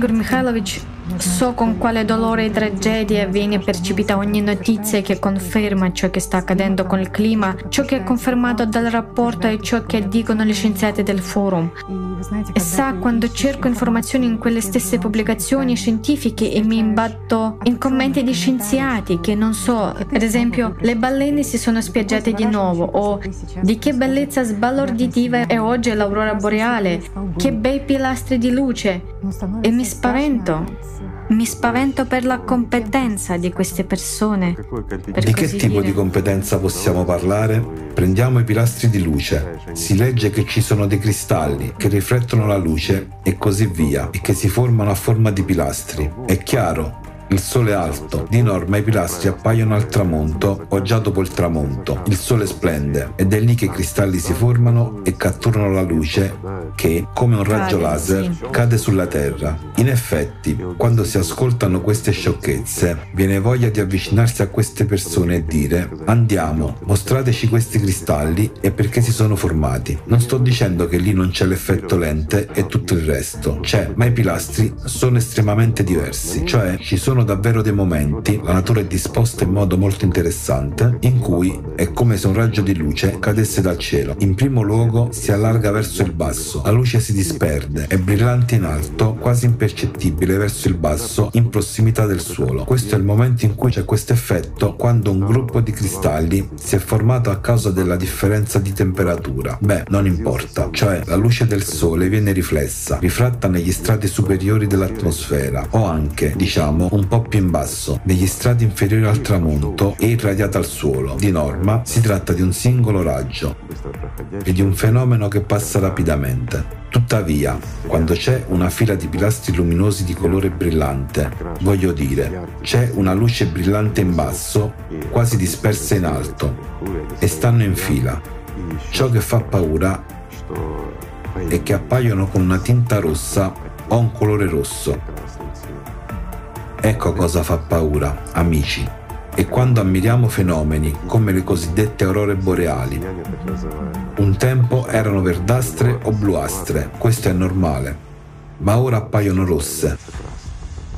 Igor Mikhailovich So con quale dolore e tragedia viene percepita ogni notizia che conferma ciò che sta accadendo con il clima, ciò che è confermato dal rapporto e ciò che dicono gli scienziati del forum. E sa, quando cerco informazioni in quelle stesse pubblicazioni scientifiche e mi imbatto in commenti di scienziati che non so, ad esempio, le balene si sono spiaggiate di nuovo o di che bellezza sbalorditiva è oggi l'aurora boreale, che bei pilastri di luce e mi spavento. Mi spavento per la competenza di queste persone. Di che tipo dire. di competenza possiamo parlare? Prendiamo i pilastri di luce. Si legge che ci sono dei cristalli che riflettono la luce e così via, e che si formano a forma di pilastri. È chiaro, il sole è alto, di norma i pilastri appaiono al tramonto o già dopo il tramonto. Il sole splende ed è lì che i cristalli si formano e catturano la luce che, come un raggio laser, cade sulla Terra. In effetti, quando si ascoltano queste sciocchezze, viene voglia di avvicinarsi a queste persone e dire andiamo, mostrateci questi cristalli e perché si sono formati. Non sto dicendo che lì non c'è l'effetto lente e tutto il resto, c'è, ma i pilastri sono estremamente diversi, cioè ci sono sono davvero dei momenti, la natura è disposta in modo molto interessante, in cui è come se un raggio di luce cadesse dal cielo. In primo luogo si allarga verso il basso, la luce si disperde, è brillante in alto, quasi impercettibile verso il basso, in prossimità del suolo. Questo è il momento in cui c'è questo effetto quando un gruppo di cristalli si è formato a causa della differenza di temperatura. Beh, non importa, cioè la luce del sole viene riflessa, rifratta negli strati superiori dell'atmosfera o anche, diciamo, un po' più in basso, negli strati inferiori al tramonto e irradiata al suolo. Di norma si tratta di un singolo raggio e di un fenomeno che passa rapidamente. Tuttavia, quando c'è una fila di pilastri luminosi di colore brillante, voglio dire, c'è una luce brillante in basso, quasi dispersa in alto, e stanno in fila. Ciò che fa paura è che appaiono con una tinta rossa o un colore rosso Ecco cosa fa paura, amici. E quando ammiriamo fenomeni come le cosiddette aurore boreali, un tempo erano verdastre o bluastre, questo è normale, ma ora appaiono rosse.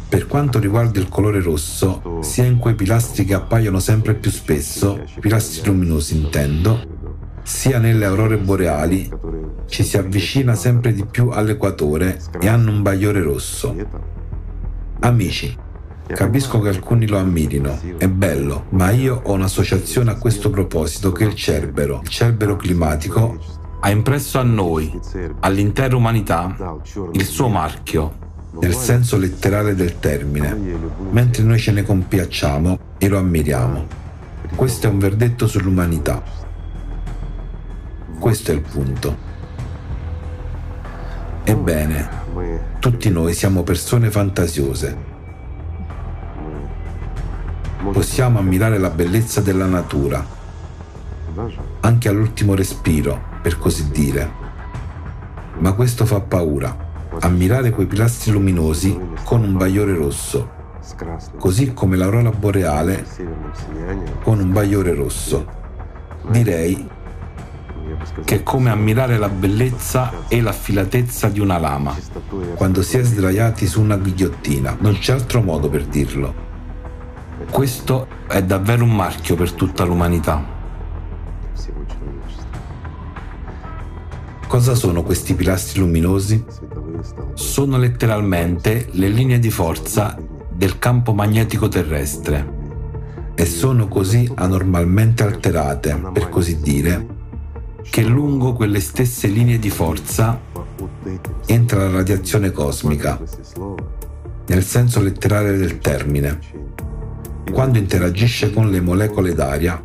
Per quanto riguarda il colore rosso, sia in quei pilastri che appaiono sempre più spesso, pilastri luminosi intendo, sia nelle aurore boreali, ci si avvicina sempre di più all'equatore e hanno un bagliore rosso. Amici, Capisco che alcuni lo ammirino, è bello, ma io ho un'associazione a questo proposito che il Cerbero, il Cerbero climatico, ha impresso a noi, all'intera umanità, il suo marchio, nel senso letterale del termine, mentre noi ce ne compiacciamo e lo ammiriamo. Questo è un verdetto sull'umanità. Questo è il punto. Ebbene, tutti noi siamo persone fantasiose possiamo ammirare la bellezza della natura, anche all'ultimo respiro, per così dire. Ma questo fa paura, ammirare quei pilastri luminosi con un bagliore rosso, così come l'aurora boreale con un bagliore rosso. Direi che è come ammirare la bellezza e l'affilatezza di una lama, quando si è sdraiati su una ghigliottina. Non c'è altro modo per dirlo. Questo è davvero un marchio per tutta l'umanità. Cosa sono questi pilastri luminosi? Sono letteralmente le linee di forza del campo magnetico terrestre e sono così anormalmente alterate, per così dire, che lungo quelle stesse linee di forza entra la radiazione cosmica, nel senso letterale del termine quando interagisce con le molecole d'aria,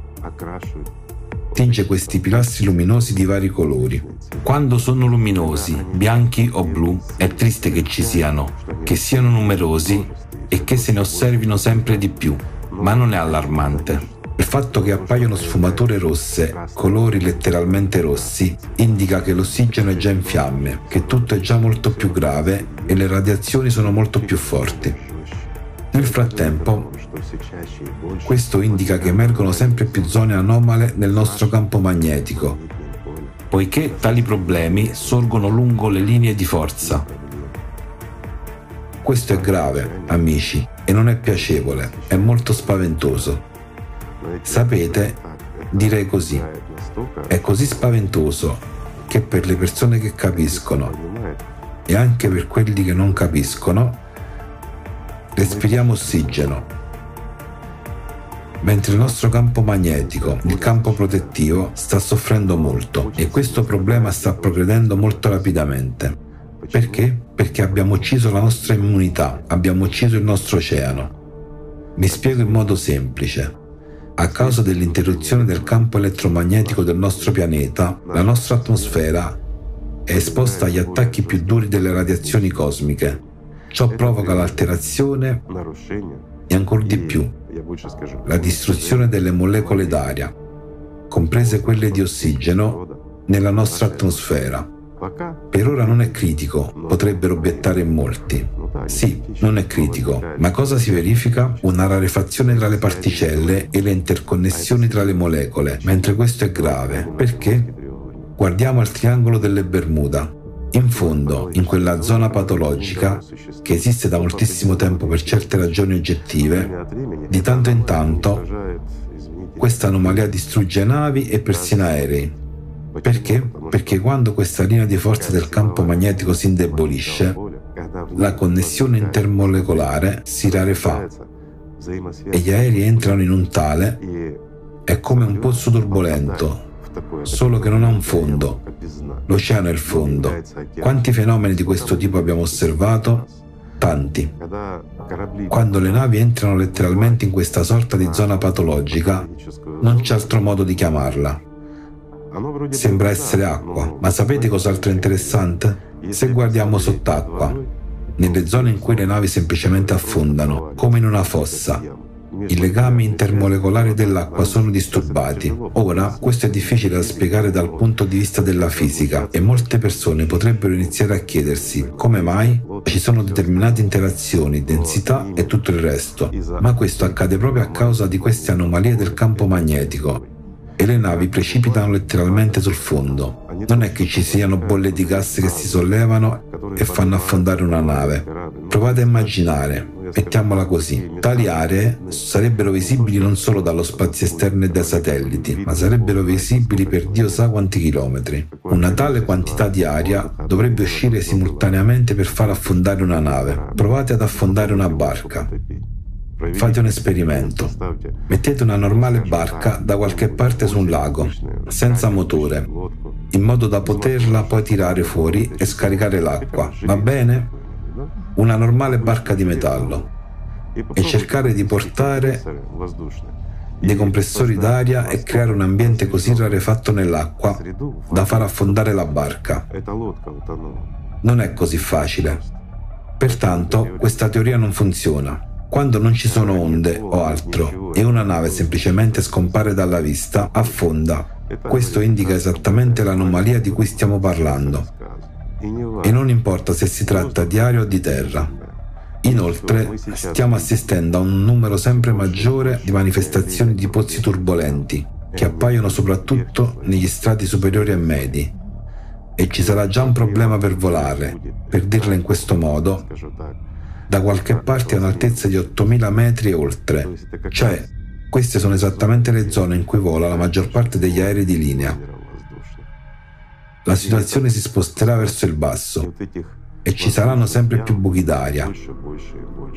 tinge questi pilastri luminosi di vari colori. Quando sono luminosi, bianchi o blu, è triste che ci siano, che siano numerosi e che se ne osservino sempre di più, ma non è allarmante. Il fatto che appaiono sfumature rosse, colori letteralmente rossi, indica che l'ossigeno è già in fiamme, che tutto è già molto più grave e le radiazioni sono molto più forti. Nel frattempo, questo indica che emergono sempre più zone anomale nel nostro campo magnetico, poiché tali problemi sorgono lungo le linee di forza. Questo è grave, amici, e non è piacevole, è molto spaventoso. Sapete, direi così, è così spaventoso che per le persone che capiscono e anche per quelli che non capiscono, respiriamo ossigeno mentre il nostro campo magnetico, il campo protettivo, sta soffrendo molto e questo problema sta progredendo molto rapidamente. Perché? Perché abbiamo ucciso la nostra immunità, abbiamo ucciso il nostro oceano. Mi spiego in modo semplice. A causa dell'interruzione del campo elettromagnetico del nostro pianeta, la nostra atmosfera è esposta agli attacchi più duri delle radiazioni cosmiche. Ciò provoca l'alterazione e ancora di più la distruzione delle molecole d'aria, comprese quelle di ossigeno, nella nostra atmosfera. Per ora non è critico, potrebbero obiettare molti. Sì, non è critico, ma cosa si verifica? Una rarefazione tra le particelle e le interconnessioni tra le molecole, mentre questo è grave. Perché? Guardiamo al triangolo delle Bermuda. In fondo, in quella zona patologica, che esiste da moltissimo tempo per certe ragioni oggettive, di tanto in tanto questa anomalia distrugge navi e persino aerei. Perché? Perché quando questa linea di forza del campo magnetico si indebolisce, la connessione intermolecolare si rarefà e gli aerei entrano in un tale, è come un pozzo turbolento, solo che non ha un fondo. L'oceano è il fondo. Quanti fenomeni di questo tipo abbiamo osservato? Tanti. Quando le navi entrano letteralmente in questa sorta di zona patologica, non c'è altro modo di chiamarla. Sembra essere acqua, ma sapete cos'altro interessante? Se guardiamo sott'acqua, nelle zone in cui le navi semplicemente affondano, come in una fossa, i legami intermolecolari dell'acqua sono disturbati. Ora, questo è difficile da spiegare dal punto di vista della fisica e molte persone potrebbero iniziare a chiedersi come mai ci sono determinate interazioni, densità e tutto il resto. Ma questo accade proprio a causa di queste anomalie del campo magnetico e le navi precipitano letteralmente sul fondo. Non è che ci siano bolle di gas che si sollevano e fanno affondare una nave. Provate a immaginare, mettiamola così, tali aree sarebbero visibili non solo dallo spazio esterno e dai satelliti, ma sarebbero visibili per Dio sa quanti chilometri. Una tale quantità di aria dovrebbe uscire simultaneamente per far affondare una nave. Provate ad affondare una barca. Fate un esperimento. Mettete una normale barca da qualche parte su un lago, senza motore, in modo da poterla poi tirare fuori e scaricare l'acqua. Va bene? Una normale barca di metallo. E cercare di portare dei compressori d'aria e creare un ambiente così rarefatto nell'acqua da far affondare la barca. Non è così facile. Pertanto questa teoria non funziona. Quando non ci sono onde o altro e una nave semplicemente scompare dalla vista, affonda. Questo indica esattamente l'anomalia di cui stiamo parlando. E non importa se si tratta di aria o di terra. Inoltre, stiamo assistendo a un numero sempre maggiore di manifestazioni di pozzi turbolenti, che appaiono soprattutto negli strati superiori e medi. E ci sarà già un problema per volare, per dirla in questo modo, da qualche parte a un'altezza di 8000 metri e oltre, cioè queste sono esattamente le zone in cui vola la maggior parte degli aerei di linea. La situazione si sposterà verso il basso e ci saranno sempre più buchi d'aria.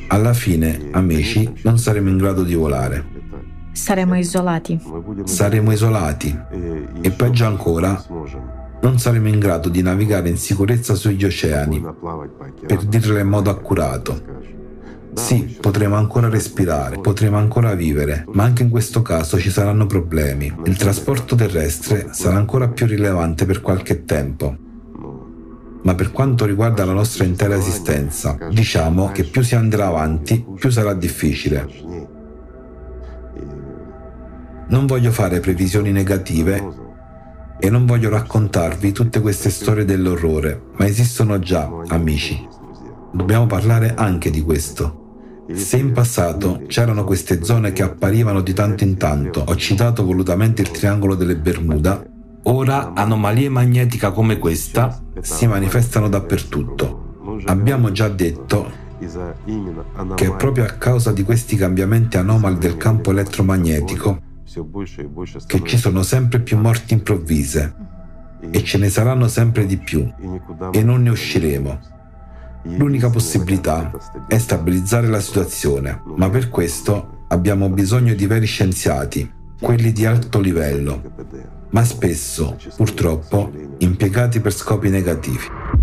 Alla fine, amici, non saremo in grado di volare. Saremo isolati. Saremo isolati e peggio ancora, non saremo in grado di navigare in sicurezza sugli oceani, per dirlo in modo accurato. Sì, potremo ancora respirare, potremo ancora vivere, ma anche in questo caso ci saranno problemi. Il trasporto terrestre sarà ancora più rilevante per qualche tempo. Ma per quanto riguarda la nostra intera esistenza, diciamo che più si andrà avanti, più sarà difficile. Non voglio fare previsioni negative e non voglio raccontarvi tutte queste storie dell'orrore, ma esistono già, amici. Dobbiamo parlare anche di questo. Se in passato c'erano queste zone che apparivano di tanto in tanto, ho citato volutamente il triangolo delle Bermuda, ora anomalie magnetiche come questa si manifestano dappertutto. Abbiamo già detto che è proprio a causa di questi cambiamenti anomali del campo elettromagnetico che ci sono sempre più morti improvvise e ce ne saranno sempre di più e non ne usciremo. L'unica possibilità è stabilizzare la situazione, ma per questo abbiamo bisogno di veri scienziati, quelli di alto livello, ma spesso, purtroppo, impiegati per scopi negativi.